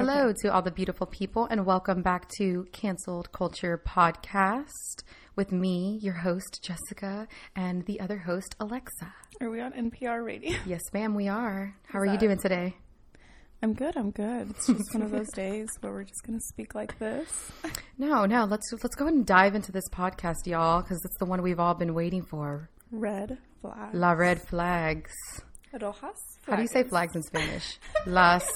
Hello to all the beautiful people, and welcome back to Cancelled Culture Podcast with me, your host, Jessica, and the other host, Alexa. Are we on NPR radio? Yes, ma'am, we are. How are you doing today? I'm good. I'm good. It's just one of those days where we're just gonna speak like this. No, no, let's let's go ahead and dive into this podcast, y'all, because it's the one we've all been waiting for. Red flags. La red flags. Rojas. How do you say flags in Spanish? Las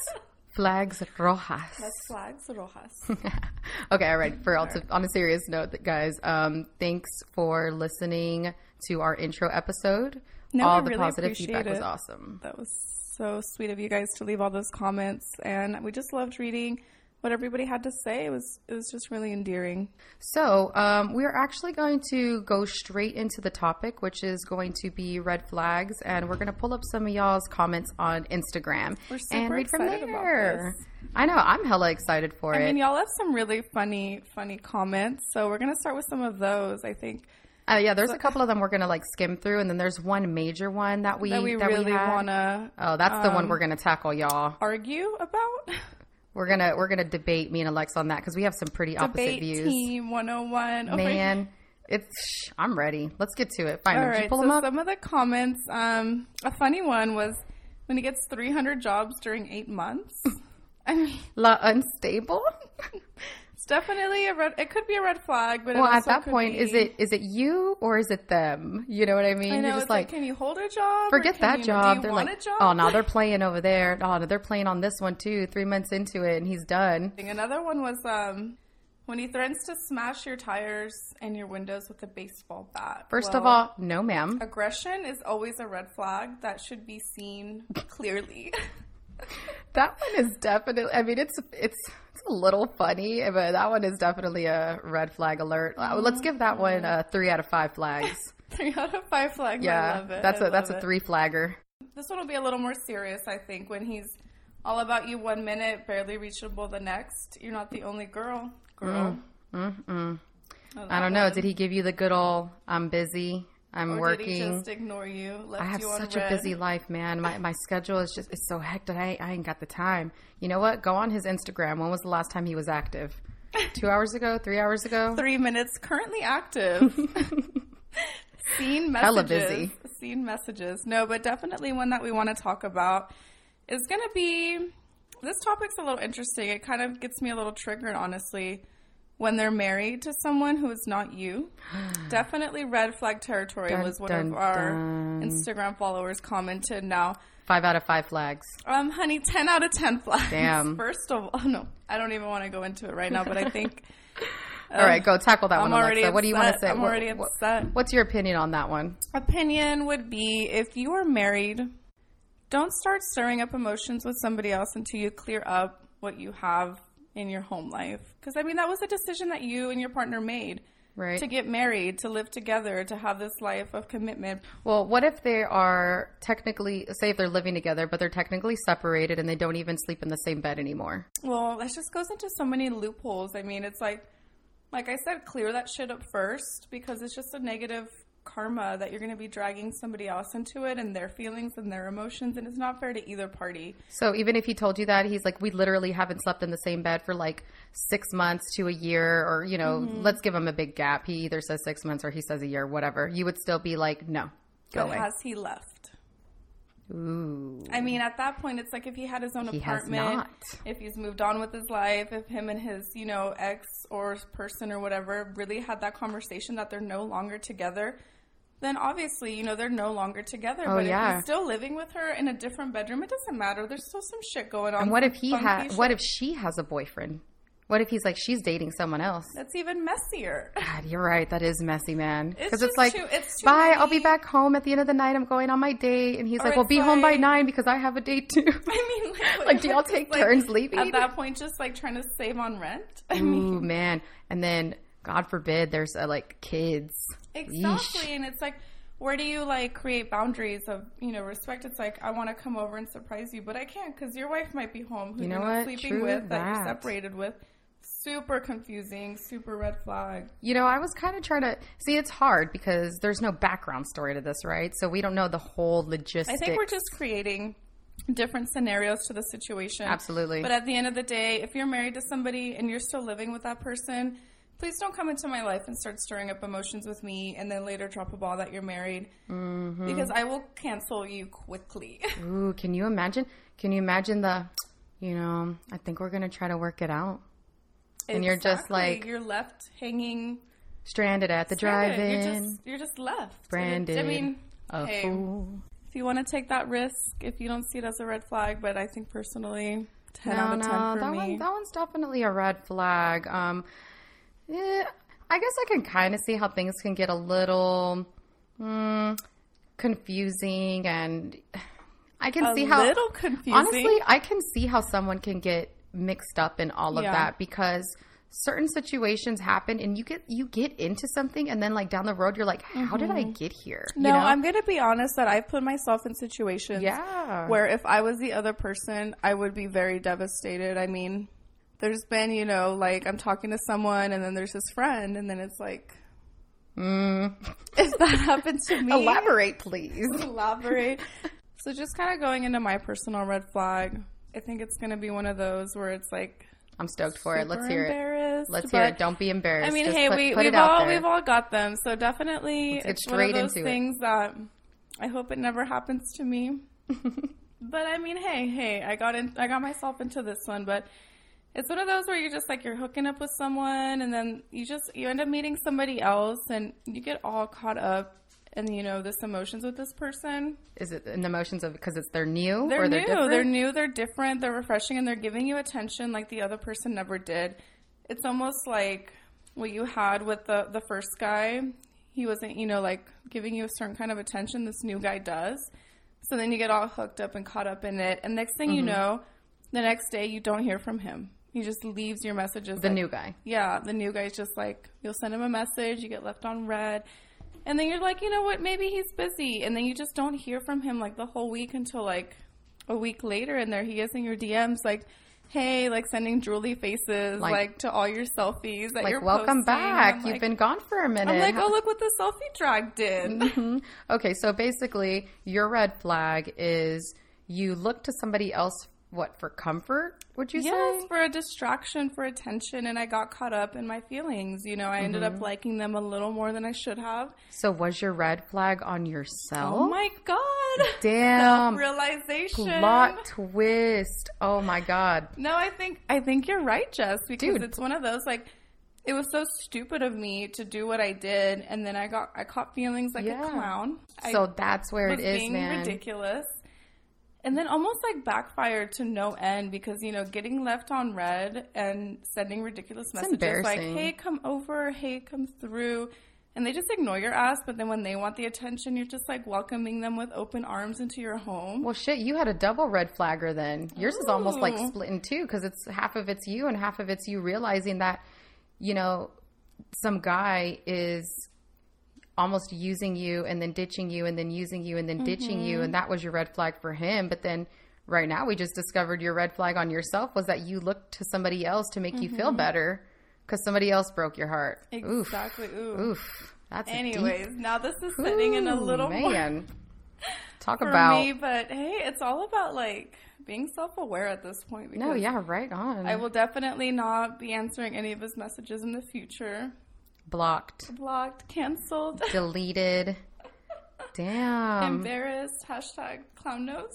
flags rojas. Las flags rojas. okay, all right. For all to, on a serious note, guys, um, thanks for listening to our intro episode. No, all I the really positive feedback was awesome. that was so sweet of you guys to leave all those comments, and we just loved reading what everybody had to say. It was it was just really endearing. So, um, we're actually going to go straight into the topic, which is going to be red flags, and we're going to pull up some of y'all's comments on Instagram and read from there. I know I'm hella excited for I it. I mean, y'all left some really funny funny comments, so we're gonna start with some of those. I think uh, yeah, there's a couple of them we're going to like skim through, and then there's one major one that we that we really had. wanna Oh, that's the one um, we're going to tackle, y'all. argue about. We're gonna we're gonna debate me and Alex on that because we have some pretty opposite Debate views. team 101. Oh my Man, it's shh, I'm ready. Let's get to it. Fine, All right, pull so some of the comments. Um, a funny one was when he gets 300 jobs during eight months. I mean, La unstable. it's definitely a red. It could be a red flag, but well, at that point, be- is it is it you or is it them? You know what I mean? I know You're just like, like, can you hold a job? forget that you- job. They're like, job? oh, now they're playing over there. Oh, no, they're playing on this one too. Three months into it, and he's done. Another one was um, when he threatens to smash your tires and your windows with a baseball bat. First of all, no, ma'am. aggression is always a red flag that should be seen clearly. That one is definitely. I mean, it's it's a little funny, but that one is definitely a red flag alert. Uh, Let's give that one a three out of five flags. Three out of five flags. I Yeah, love it. that's I a that's a three flagger. This one will be a little more serious, I think, when he's all about you one minute, barely reachable the next. You're not the only girl. Girl. Oh, I don't know. Did he give you the good old "I'm busy, I'm Or did he working"? just ignore you? I have you such red? a busy life, man. My my schedule is just it's so hectic. I I ain't got the time. You know what? Go on his Instagram. When was the last time he was active? Two hours ago? Three hours ago? Three minutes, currently active. Seen messages. Hella busy. Seen messages. No, but definitely one that we want to talk about is going to be. This topic's a little interesting. It kind of gets me a little triggered, honestly. When they're married to someone who is not you, definitely red flag territory Dun, was one dun, of our dun. Instagram followers commented. Now, Five out of five flags. um, honey, ten out of ten flags. Damn. First of all, no, I don't even want to go into it right now, but I think All right, go tackle that I'm one, already Alexa. What do you want to say? I'm What- already what- upset. what's your opinion on that one? opinion would be if you are married, don't start stirring up emotions with somebody else until you clear up what you have in your home life. Because, I mean, that was a decision that you and your partner made Right. to get married, to live together, to have this life of commitment. Well, what if they are technically, say, if they're living together, but they're technically separated and they don't even sleep in the same bed anymore? Well, that just goes into so many loopholes. I mean, it's like, like I said, clear that shit up first because it's just a negative karma that you're going to be dragging somebody else into it and their feelings and their emotions, and it's not fair to either party. So even if he told you that, he's like, we literally haven't slept in the same bed for like six months to a year, or, you know, Mm-hmm. let's give him a big gap. He either says six months or he says a year, whatever. You would still be like, no, go But away. has he left? Ooh. I mean, at that point, it's like if he had his own He apartment, if he's moved on with his life, if him and his, you know, ex or person or whatever really had that conversation that they're no longer together, then obviously, you know, they're no longer together. Oh, but if yeah. he's still living with her in a different bedroom, it doesn't matter. There's still some shit going on. And what if he shit. what if she has a boyfriend? What if he's like, she's dating someone else? That's even messier. God, you're right. That is messy, man. Because it's, just like, too- it's too bye. I'll be back home at the end of the night. I'm going on my date, and he's Or like, "Well, it's be home by nine because I have a date too." I mean, like, Like, do y'all it's take turns leaving? At that point, just like trying to save on rent. I mean, man. And then, God forbid, there's uh, like kids. Exactly. Yeesh. And it's like, where do you like create boundaries of, you know, respect? It's like, I want to come over and surprise you, but I can't because your wife might be home who You know not what? sleeping True with, that. that. you're separated with. Super confusing, super red flag. You know, I was kind of trying to see. It's hard because there's no background story to this, right? So we don't know the whole logistics. I think we're just creating different scenarios to the situation. Absolutely. But at the end of the day, if you're married to somebody and you're still living with that person, please don't come into my life and start stirring up emotions with me and then later drop a ball that you're married Mm-hmm. because I will cancel you quickly. Ooh, can you imagine? Can you imagine the, you know, I think we're gonna try to work it out. And you're just like- you're left hanging Stranded at the drive-in, You're just you're just left. branded I mean, a hey, fool. if you want to take that risk, if you don't see it as a red flag, but I think personally, ten No, out of ten no, for that me. one, that one's definitely a red flag. Um, eh, I guess I can kind of see how things can get a little mm, confusing, and I can a see how a little confusing. honestly, I can see how someone can get mixed up in all of Yeah. that because certain situations happen and you get you get into something and then like down the road you're like how did i get here Mm-hmm. no, you know? I'm gonna be honest that I've put myself in situations yeah where if I was the other person, I would be very devastated. I mean, there's been, you know, like I'm talking to someone and then there's this friend and then it's like, Mm. if that happened to me, elaborate please elaborate. so just kind of going into my personal red flag, I think it's going to be one of those where it's like, i'm stoked for it let's hear it embarrassed, let's hear it don't be embarrassed I mean, Just hey, put, we, put we've all we've all got them. So definitely, it's one of those into it. things that I hope it never happens to me. but I mean, hey, hey, I got in, I got myself into this one, but it's one of those where you're just like you're hooking up with someone, and then you just you end up meeting somebody else, and you get all caught up in you know this emotions with this person. is it in the emotions of because it's they're new They're or new. they're different They're new. They're different. They're refreshing, and they're giving you attention like the other person never did. It's almost like what you had with the the first guy. He wasn't, you know, like giving you a certain kind of attention. This new guy does. So then you get all hooked up and caught up in it, and next thing you Mm-hmm. know, the next day you don't hear from him. He just leaves your messages. the like- new guy yeah, the new guy's just like you'll send him a message, you get left on read, and then you're like, you know what, maybe he's busy, and then you just don't hear from him like the whole week until like a week later, and there he is in your DMs, like, hey, like sending drooly faces, Like- like, to all your selfies that like you're welcome posting. back you've like- been gone for a minute I'm like, oh look what the selfie drag did. Mhm. Okay, so basically, your red flag is you look to somebody else. What for comfort? Would you Yes, say? for a distraction, for attention, and I got caught up in my feelings. You know, I ended Mm-hmm. up liking them a little more than I should have. So was your red flag on yourself? Oh my god! Damn. realization. Plot twist. Oh my god. No, I think I think you're right, Jess, because Dude. it's one of those like it was so stupid of me to do what I did, and then I got I caught feelings like Yeah. a clown. So I that's where it is, being man. ridiculous, and then almost like backfired to no end because you know getting left on read and sending ridiculous messages like "Hey, come over," "Hey, come through." And they just ignore your ass, but then when they want the attention, you're just like welcoming them with open arms into your home. Well, shit, you had a double red flagger then. Yours is almost like Ooh. split in two because it's half of it's you and half of it's you realizing that, you know, some guy is almost using you and then ditching you and then using you and then ditching you. Mm-hmm. And that was your red flag for him. But then right now we just discovered your red flag on yourself was that you looked to somebody else to make you feel Mm-hmm. better because somebody else broke your heart. Exactly. Ooh. Oof. That's a deep- Anyways, now this is setting in a Ooh, little more man. Talk for about me, but hey, it's all about like being self-aware at this point. No, yeah, right on. I will definitely not be answering any of his messages in the future. Blocked, Blocked, canceled, deleted. Damn. embarrassed. Hashtag clown nose.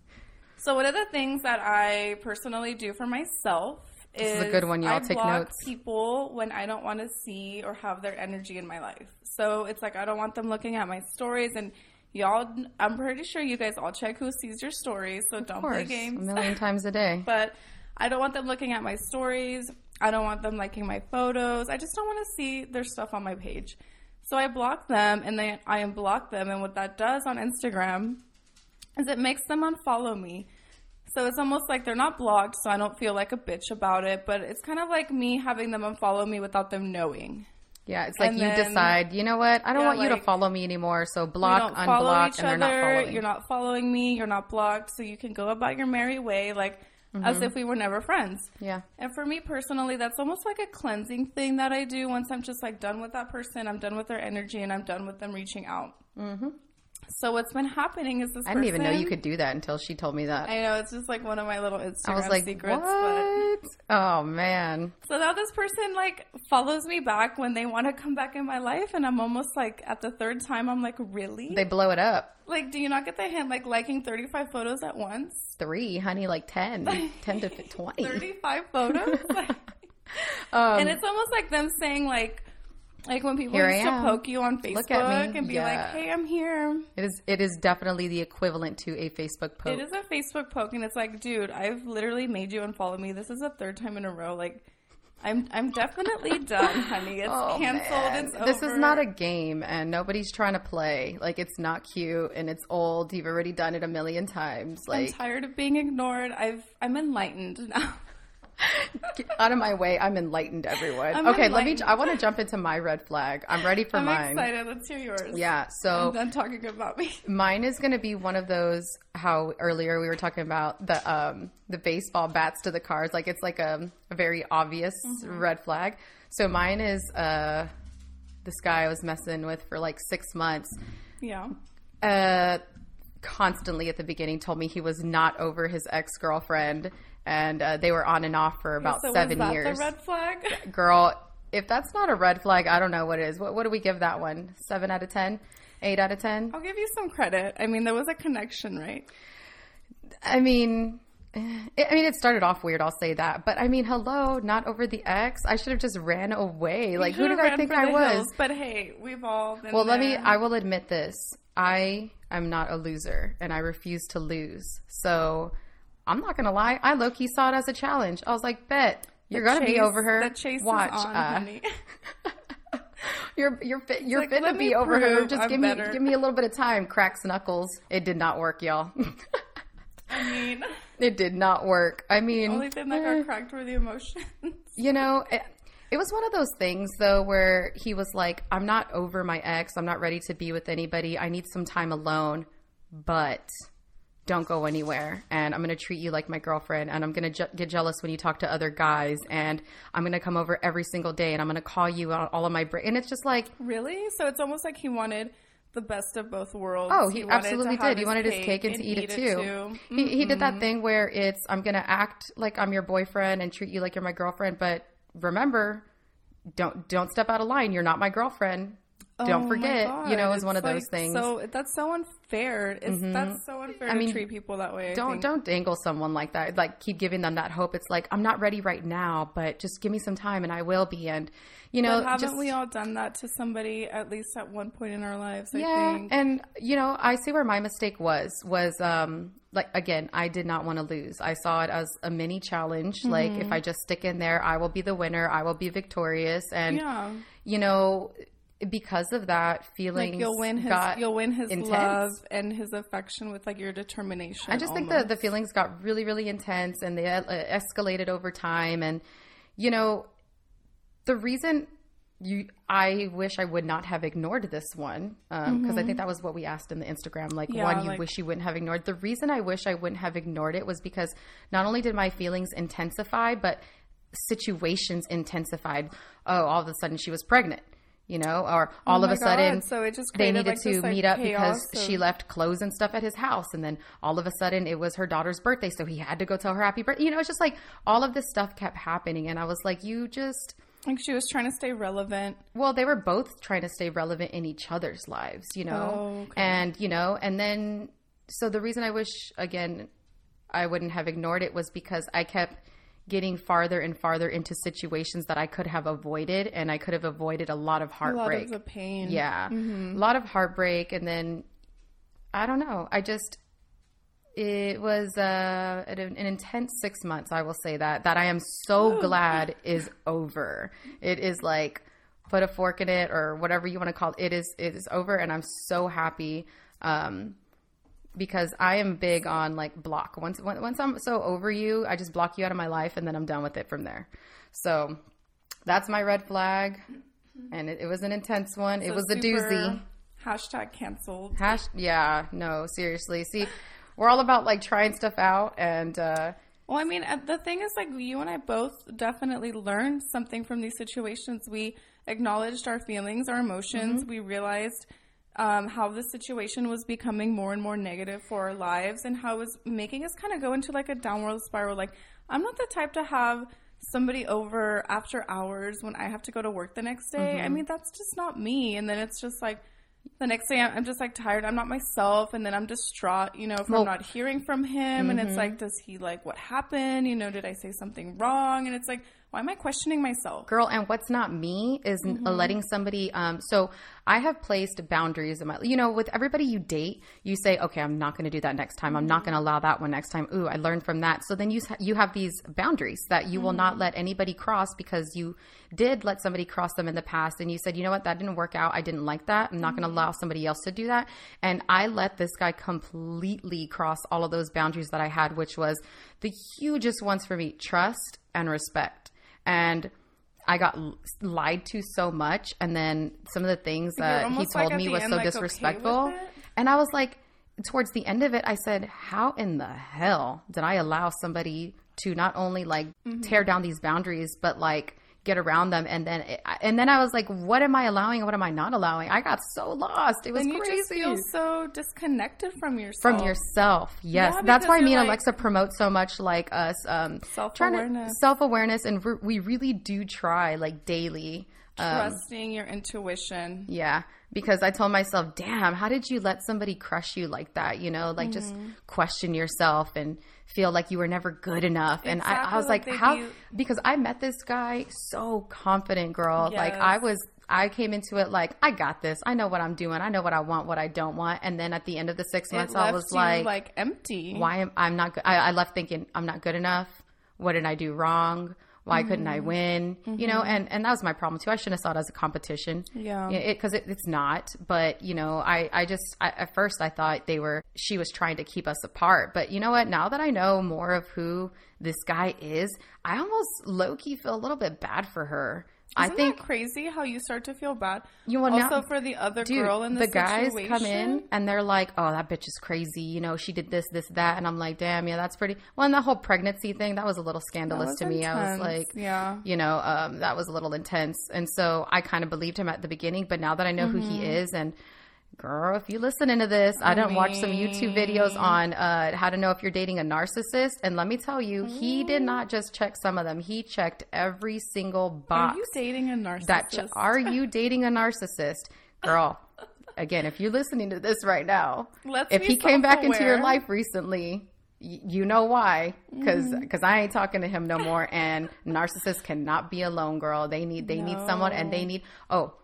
so one of the things that I personally do for myself is This is a good one, y'all. I Take block notes. people when I don't want to see or have their energy in my life. So it's like I don't want them looking at my stories and. Y'all, I'm pretty sure you guys all check who sees your stories, so don't of play games a million times a day. but I don't want them looking at my stories. I don't want them liking my photos. I just don't want to see their stuff on my page. So I block them and then I unblock them. And what that does on Instagram is it makes them unfollow me. So it's almost like they're not blocked, so I don't feel like a bitch about it. But it's kind of like me having them unfollow me without them knowing. Yeah, it's like And you then- decide, you know what? I don't Yeah, want you to follow me anymore. So block, unblock, and they're not following. You're not following me. You're not blocked. So you can go about your merry way, like as if we were never friends. yeah. And for me personally, that's almost like a cleansing thing that I do once I'm just like done with that person, I'm done with their energy, and I'm done with them reaching out. Mm-hmm. So what's been happening is this. I didn't even know you could do that until she told me that. I know it's just like one of my little Instagram I was like, secrets. what? Oh man, so now this person like follows me back when they want to come back in my life, and I'm almost like at the third time, I'm like, really? they blow it up. like, do you not get the hint? Like liking 35 photos at once? Three, honey, like 10, 10 to 20. 35 photos? Um, and it's almost like them saying like. Like when people Here used to poke you on Facebook and be Yeah. like, "Hey, I'm here." it is. It is definitely the equivalent to a Facebook post. It is a Facebook poke, and it's like, dude, I've literally made you unfollow me. This is the third time in a row. Like, I'm I'm definitely done, honey. It's Oh, canceled. It's over. This is not a game, and nobody's trying to play. Like it's not cute, and it's old. You've already done it a million times. I'm tired of being ignored. I've I'm enlightened now. Get out of my way. I'm enlightened, everyone. I'm okay, let me. enlightened. I want to jump into my red flag. I'm ready for I'm mine. excited. Let's hear yours. Yeah. I'm So done talking about me. Mine is going to be one of those how earlier we were talking about the um the baseball bats to the cars like it's like a, a very obvious Mm-hmm. red flag. So mine is uh this guy I was messing with for like 6 months Yeah. uh constantly at the beginning told me he was not over his ex-girlfriend and uh, they were on and off for about so 7 was that years. the red flag? Girl, if that's not a red flag, I don't know what is. What what do we give that one? 7 out of 10? 8 out of 10? I'll give you some credit. I mean, there was a connection, right? I mean, it, I mean, it started off weird. I'll say that, but I mean, hello, not over the ex. I should have just ran away. Like, who did I think I was? hills, but hey, we've all been Well, let me. I will admit this. I am not a loser, and I refuse to lose. So, I'm not gonna lie. I low key saw it as a challenge. I was like, bet. You're The gonna be over her. The chase Watch. is on, uh, honey. you're you're fit, you're like, fit to be over her. Just I'm give me better. give me a little bit of time. Cracks knuckles. It did not work, y'all. I mean, it did not work. I mean, the only thing that eh. got cracked were the emotions. You know, it, it was one of those things though where he was like, "I'm not over my ex. I'm not ready to be with anybody. I need some time alone, but don't go anywhere. And I'm going to treat you like my girlfriend. And I'm going to je- get jealous when you talk to other guys. And I'm going to come over every single day. And I'm going to call you on all of my. Br-. And it's just like, really? So it's almost like he wanted the best of both worlds. Oh, he, to absolutely did. He wanted his cake and to eat it too. too. He, he did that mm-hmm. thing where it's I'm gonna act like I'm your boyfriend and treat you like you're my girlfriend, but remember, don't don't step out of line. You're not my girlfriend. Oh don't my forget. You know, it's one of those like things. So that's so unfair. It's, That's so unfair I to mean, treat people that way. Don't don't dangle someone like that. Like keep giving them that hope. It's like I'm not ready right now, but just give me some time and I will be. And you know, But haven't just, we all done that to somebody at least at one point in our lives? I yeah think. and you know i see where my mistake was was um like again i did not want to lose i saw it as a mini challenge like Mm-hmm. if i just stick in there i will be the winner i will be victorious and yeah, you know because of that feeling like you'll win his got you'll win his intense. love and his affection with like your determination. I just think almost. the the feelings got really really intense and they uh, escalated over time and you know the reason you I wish I would not have ignored this one because I think that was what we asked in the Instagram like Mm-hmm. Yeah, one you like- wish you wouldn't have ignored the reason I wish I wouldn't have ignored it was because not only did my feelings intensify but situations intensified oh all of a sudden she was pregnant you know or oh all of Oh my a sudden God, so it just they needed like, to this, like, meet up because chaos she left clothes and stuff at his house and then all of a sudden it was her daughter's birthday so he had to go tell her happy birthday you know it's just like all of this stuff kept happening and i was like you just like she was trying to stay relevant. well they were both trying to stay relevant in each other's lives you know Oh, okay. and you know and then so the reason i wish again i wouldn't have ignored it was because i kept getting farther and farther into situations that i could have avoided and i could have avoided a lot of heartbreak, A lot of pain. yeah. A lot of heartbreak. And then, I don't know. I just, it was uh, an, an intense six months, I will say that, that I am so glad is over. It is like, put a fork in it or whatever you want to call it. It is, it is over. And I'm so happy. Um, because I am big on like block. Once once I'm so over you, I just block you out of my life, and then I'm done with it from there. So that's my red flag, and it, it was an intense one. it was a doozy. Hashtag canceled. Hash, yeah, no, seriously. See, we're all about like trying stuff out, and uh, Well, I mean, uh, the thing is, like, you and I both definitely learned something from these situations. We acknowledged our feelings, our emotions. Mm-hmm. We realized um, how the situation was becoming more and more negative for our lives and how it was making us kind of go into like a downward spiral. Like, I'm not the type to have somebody over after hours when I have to go to work the next day. Mm-hmm. I mean, that's just not me. And then it's just like, the next day I'm just like tired. I'm not myself, and then I'm distraught. You know, if Well- Mm-hmm. I'm not hearing from him, and it's like, does he like what happened? You know, did I say something wrong? And it's like, why am I questioning myself? girl and what's not me is Mm-hmm. letting somebody um so i have placed boundaries in my you know with everybody you date you say okay i'm not going to do that next time i'm not Mm-hmm. going to allow that one next time ooh i learned from that so then you you have these boundaries that you will Mm-hmm. not let anybody cross because you did let somebody cross them in the past and you said you know what that didn't work out i didn't like that i'm not going to Mm-hmm. allow somebody else to do that and i let this guy completely cross all of those boundaries that i had which was the hugest ones for me trust and respect and I got l- lied to so much, and then some of the things that he told like, me was end, so like, disrespectful. it? and I was like, towards the end of it, I said, "How in the hell did I allow somebody to not only like Mm-hmm. tear down these boundaries, but like get around them?" And then, it, and then I was like, "What am I allowing? and What am I not allowing?" I got so lost. It was And you crazy just feel so disconnected from yourself. from yourself. Yes, Yeah, that's why me and like- Alexa promote so much like us um Self-awareness. self awareness, and we we really do try like daily. Um, trusting your intuition. yeah, because I told myself, "Damn, how did you let somebody crush you like that?" You know, like just Mm-hmm. question yourself and feel like you were never good enough. And I, I was like "How?" Because I met this guy so confident, girl. Like I was. I came into it like I got this. I know what I'm doing. I know what I want, what I don't want. And then at the end of the six months, I was like, like empty. why am I'm not good? I, I left thinking I'm not good enough. What did I do wrong? Why couldn't I Mm-hmm. win? You know, and and that was my problem too. I shouldn't have saw it as a competition. Yeah. because it, it's not. But you know, I I just I, at first I thought they were she was trying to keep us apart. But you know what? Now that I know more of who this guy is, I almost low key feel a little bit bad for her. I Isn't think that crazy how you start to feel bad? You will also now- for the other Dude, girl in the, situation. the guys situation. come in and they're like, "Oh, that bitch is crazy." You know, she did this, this, that, and I'm like, "Damn, yeah, that's pretty." Well, and the whole pregnancy thing that was a little scandalous to me. I was like, yeah. you know, um, that was a little intense, and so I kind of believed him at the beginning. But now that I know who he Mm-hmm. is, and girl, if you listening to this, I didn't watch some YouTube videos on uh, how to know if you're dating a narcissist, and let me tell you, he did not just check some of them; he checked every single box Are you dating a narcissist? are you dating a narcissist? Girl again if you're listening to this right now Let's if he came back into your life recently y- you know why. Because Mm-hmm. i ain't talking to him no more. And narcissists cannot be alone girl. They need they need someone and they need oh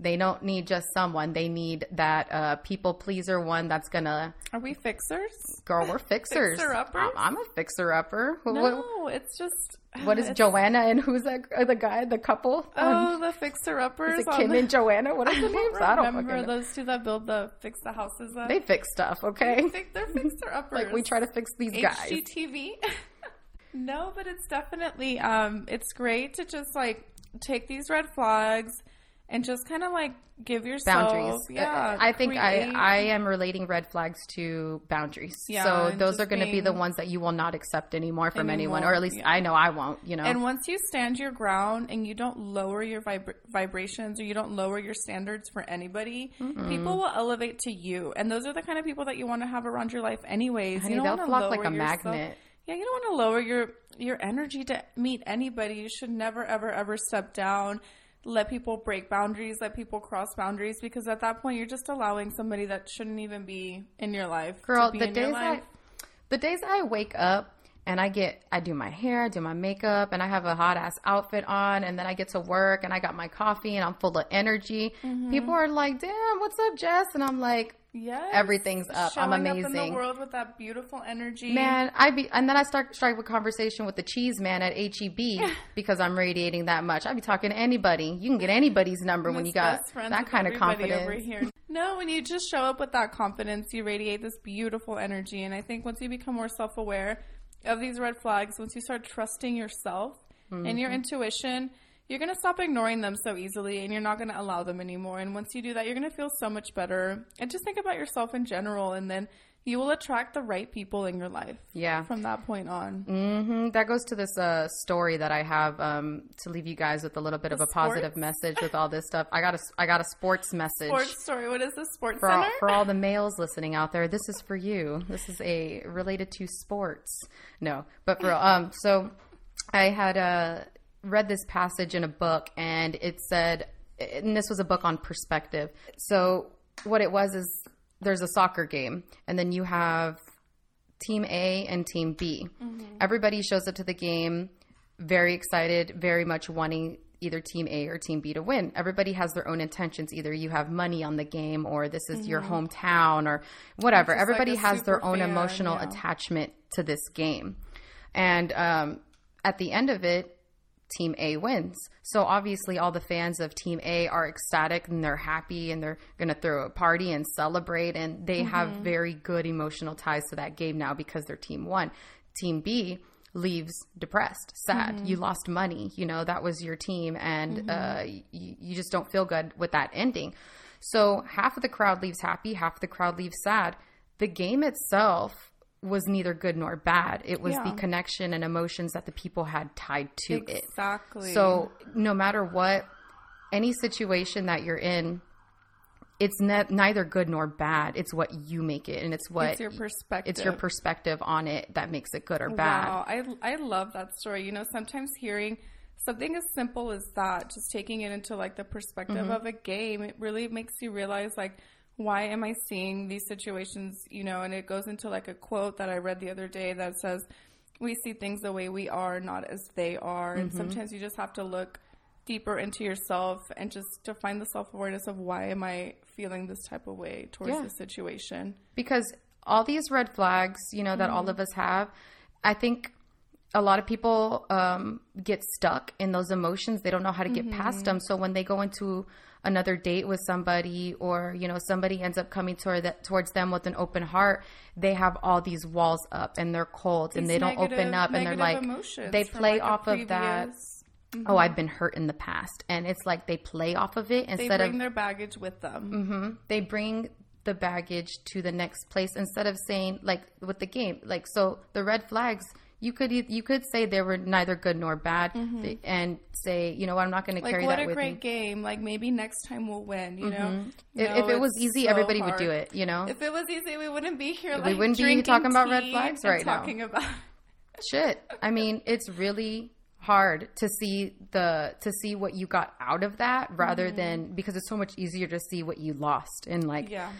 they don't need just someone they need that uh, people pleaser one that's gonna Are we fixers? girl we're fixers Fixer-uppers? I'm, I'm a fixer upper No, what, it's just what is it's- joanna and who's that the guy the couple Oh, the fixer uppers. Is it Kim and Joanna? What are the names? I don't remember those two that build the fix the houses up. They fix stuff, okay? think they're fixer uppers. Like we try to fix these guys. HGTV. no, but it's definitely um it's great to just like take these red flags and just kind of like give yourself Boundaries. Yeah, I think create- I, I am relating red flags to boundaries. Yeah, so those are going to be the ones that you will not accept anymore from anyone, or at least yeah. I know I won't. You know, And once you stand your ground and you don't lower your vibra- vibrations or you don't lower your standards for anybody, people will elevate to you. And those are the kind of people that you want to have around your life, anyways. Honey, you don't they'll wanna flock like lower a yourself- magnet. Yeah, you don't want to lower your your energy to meet anybody. You should never, ever, ever step down. Let people break boundaries. Let people cross boundaries because at that point you're just allowing somebody that shouldn't even be in your life. girl, to be the in your days I, the days I wake up and I get, I do my hair, I do my makeup, and I have a hot ass outfit on, and then I get to work and I got my coffee and I'm full of energy. Mm-hmm. People are like, "Damn, what's up, Jess?" And I'm like, Yes. Everything's up. I'm Showing Up in the world with that beautiful energy. Man, I be and then I start strike a conversation with the cheese man at HEB because I'm radiating that much. I'd be talking to anybody. You can get anybody's number when you got that kind of confidence. Over here. No, when you just show up with that confidence, you radiate this beautiful energy. And I think once you become more self aware of these red flags, once you start trusting yourself and Mm-hmm. your intuition, you're going to stop ignoring them so easily and you're not going to allow them anymore. And once you do that, you're going to feel so much better. And just think about yourself in general. And then you will attract the right people in your life. Yeah. From that point on. Mm-hmm. That goes to this uh, story that I have um, to leave you guys with a little bit of a positive message with all this stuff. I got a I got a sports message. Sports story. What is this? Sports for all, center? for all the males listening out there, this is for you. This is a related to sports. No, but for um, so I had uh, read this passage in a book, and it said, and this was a book on perspective. So what it was is there's a soccer game, and then you have team A and team B. Everybody shows up to the game very excited, very much wanting either team A or team B to win. Everybody has their own intentions. Either you have money on the game or this is your hometown or whatever. Just like Everybody has their own fan, emotional yeah. attachment to this game. And um, at the end of it, Team A wins. So obviously, all the fans of Team A are ecstatic and they're happy and they're going to throw a party and celebrate. And they mm-hmm. have very good emotional ties to that game now because they're Team One. Team B leaves depressed, sad. Mm-hmm. You lost money. You know, that was your team and mm-hmm. uh, you, you just don't feel good with that ending. So half of the crowd leaves happy, half of the crowd leaves sad. The game itself was neither good nor bad. It was the connection and emotions that the people had tied to it. Exactly. So no matter what, any situation that you're in, it's ne- neither good nor bad. It's what you make it, and it's what it's your perspective. it's your perspective on it that makes it good or bad. Wow, I I love that story. You know, sometimes hearing something as simple as that, just taking it into like the perspective Mm-hmm. of a game, it really makes you realize like why am I seeing these situations, you know, and it goes into like a quote that I read the other day that says we see things the way we are, not as they are. And Mm-hmm. sometimes you just have to look deeper into yourself and just to find the self-awareness of why am I feeling this type of way towards Yeah. the situation. because all these red flags, you know, that all of us have, I think a lot of people um, get stuck in those emotions. They don't know how to get past them. So when they go into another date with somebody, or you know, somebody ends up coming toward that, towards them with an open heart, they have all these walls up and they're cold and These they don't open up and they're negative like they play like, off of that. previous- Oh, mm-hmm. I've been hurt in the past, and it's like they play off of it They instead of bring their baggage with them. Mm-hmm. they bring the baggage to the next place instead of saying like with the game like so the red flags you could you could say they were neither good nor bad mm-hmm. th- and say you know i'm not going to Like carry what that a with great me game! Like maybe next time we'll win. You know, mm-hmm. if, No, if it was easy so everybody would do it you know If it was easy, we wouldn't be here. We wouldn't be talking about red flags right now. talking about shit i mean it's really hard to see the to see what you got out of that rather mm-hmm. than because it's so much easier to see what you lost and like yeah.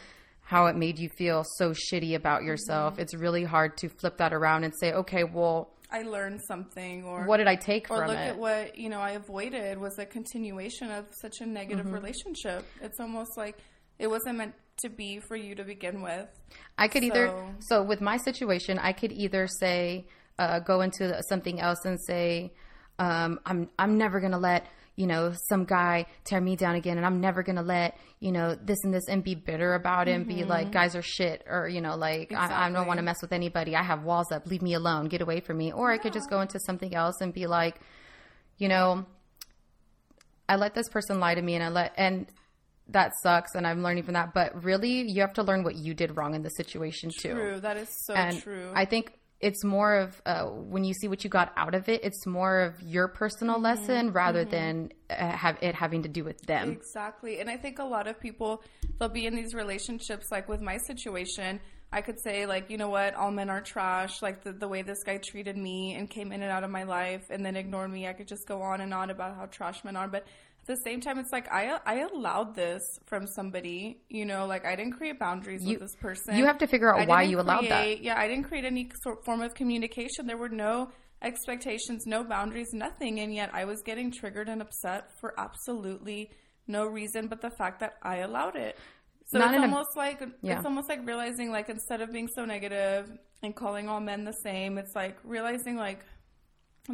How it made you feel so shitty about yourself Mm-hmm. it's really hard to flip that around and say okay well I learned something, or what did i take or from it? Or look at what you know I avoided was a continuation of such a negative Mm-hmm. relationship. It's almost like it wasn't meant to be for you to begin with. I could either So- so with my situation, I could either say uh, go into something else and say um, I'm I'm never gonna let you know some guy tear me down again, and I'm never gonna let you know this and this and be bitter about it and be like guys are shit or you know like I, I don't Mm-hmm. Want to mess with anybody. I have walls up. Leave me alone. Get away from me. Or I could just go into something else and be like, you know, I let this person lie to me and I let and that sucks and I'm learning from that. But really you have to learn what you did wrong in the situation too. True, that is so And true. I think it's more of uh, when you see what you got out of it, it's more of your personal Mm-hmm. lesson rather than uh, have it having to do with them. Exactly. And I think a lot of people, they'll be in these relationships, like with my situation, I could say, like, you know what, all men are trash, like the, the way this guy treated me and came in and out of my life and then ignored me. I could just go on and on about how trash men are. But the same time, it's like, I, I allowed this from somebody, you know, like I didn't create boundaries You- with this person. you have to figure out I why you allowed that. Yeah, I didn't create any sort form of communication. There were no expectations, no boundaries, nothing, and yet I was getting triggered and upset for absolutely no reason but the fact that I allowed it. So Not it's in a- almost like Yeah. it's almost like realizing like instead of being so negative and calling all men the same, it's like realizing like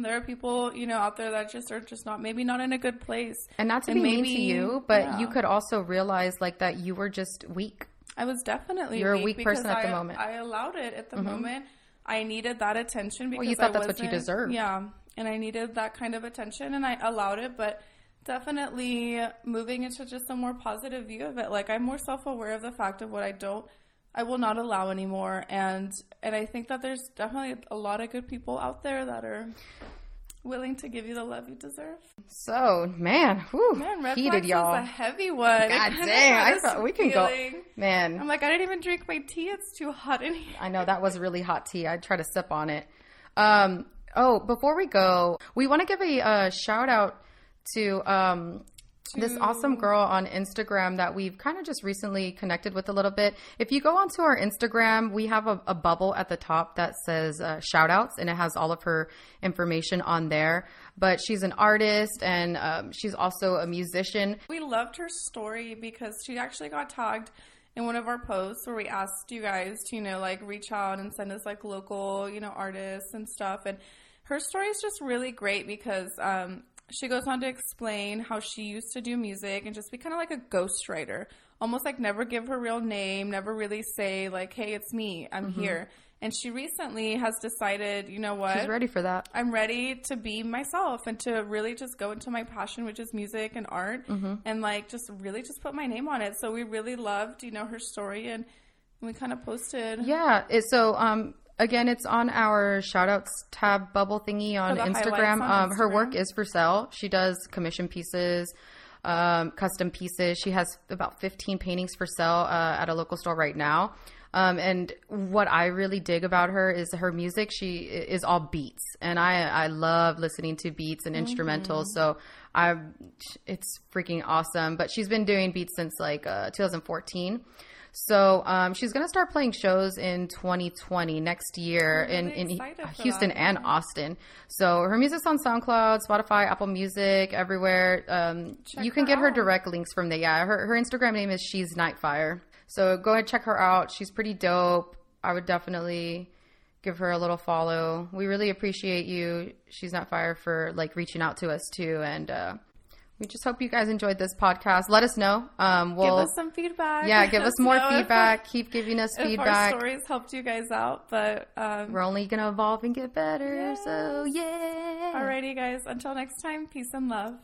there are people, you know, out there that just are just not maybe not in a good place. And not to And be mean to you, but yeah. you could also realize like that you were just weak. I was definitely You're a weak person at the moment. Mm-hmm. I allowed it at the moment. I needed that attention because you thought I that's what you deserved. Yeah, and I needed that kind of attention, and I allowed it. But definitely moving into just a more positive view of it. Like I'm more self aware of the fact of what I don't I will not allow anymore. And and I think that there's definitely a lot of good people out there that are willing to give you the love you deserve. So, man, whew, Man, red heated, y'all. is a heavy one. God kinda dang, I thought we can feeling. go. Man, I'm like, I didn't even drink my tea. It's too hot in here. I know that was really hot tea. I'd try to sip on it. Um, oh, before we go, we want to give a uh, shout out to um, this awesome girl on Instagram that we've kind of just recently connected with a little bit. If you go onto our Instagram, we have a, a bubble at the top that says uh, shout outs and it has all of her information on there. But she's an artist and um, she's also a musician. We loved her story because she actually got tagged in one of our posts where we asked you guys to, you know, like reach out and send us like local, you know, artists and stuff. And her story is just really great because um, she goes on to explain how she used to do music and just be kind of like a ghostwriter, almost like never give her real name, never really say like, "Hey, it's me, I'm here." And she recently has decided, you know what? She's ready for that. I'm ready to be myself and to really just go into my passion, which is music and art, and like just really just put my name on it. So we really loved, you know, her story, and we kind of posted. Yeah. It, so, um, again, it's on our shout outs tab bubble thingy on Instagram. on Um, her work is for sale. She does commission pieces, um, custom pieces. She has about 15 paintings for sale uh, at a local store right now. Um, and what I really dig about her is her music. She is all beats, and I I love listening to beats and instrumentals. So I, it's freaking awesome. But she's been doing beats since like uh, 2014. So um, she's gonna start playing shows in 2020 next year in really in for Houston that. and Austin. So her music's on SoundCloud, Spotify, Apple Music, everywhere. Um, you can get her direct links from there. Yeah, her her Instagram name is She's Nightfire. So go ahead check her out. She's pretty dope. I would definitely give her a little follow. We really appreciate you, She's not fire for like reaching out to us too, and uh, we just hope you guys enjoyed this podcast. Let us know. Um, Give we'll give us some feedback. yeah, give us more know if- feedback. Keep giving us If, our feedback. stories helped you guys out, but um, We're only gonna evolve and get better. Yes. So yeah. alrighty, guys. Until next time, peace and love.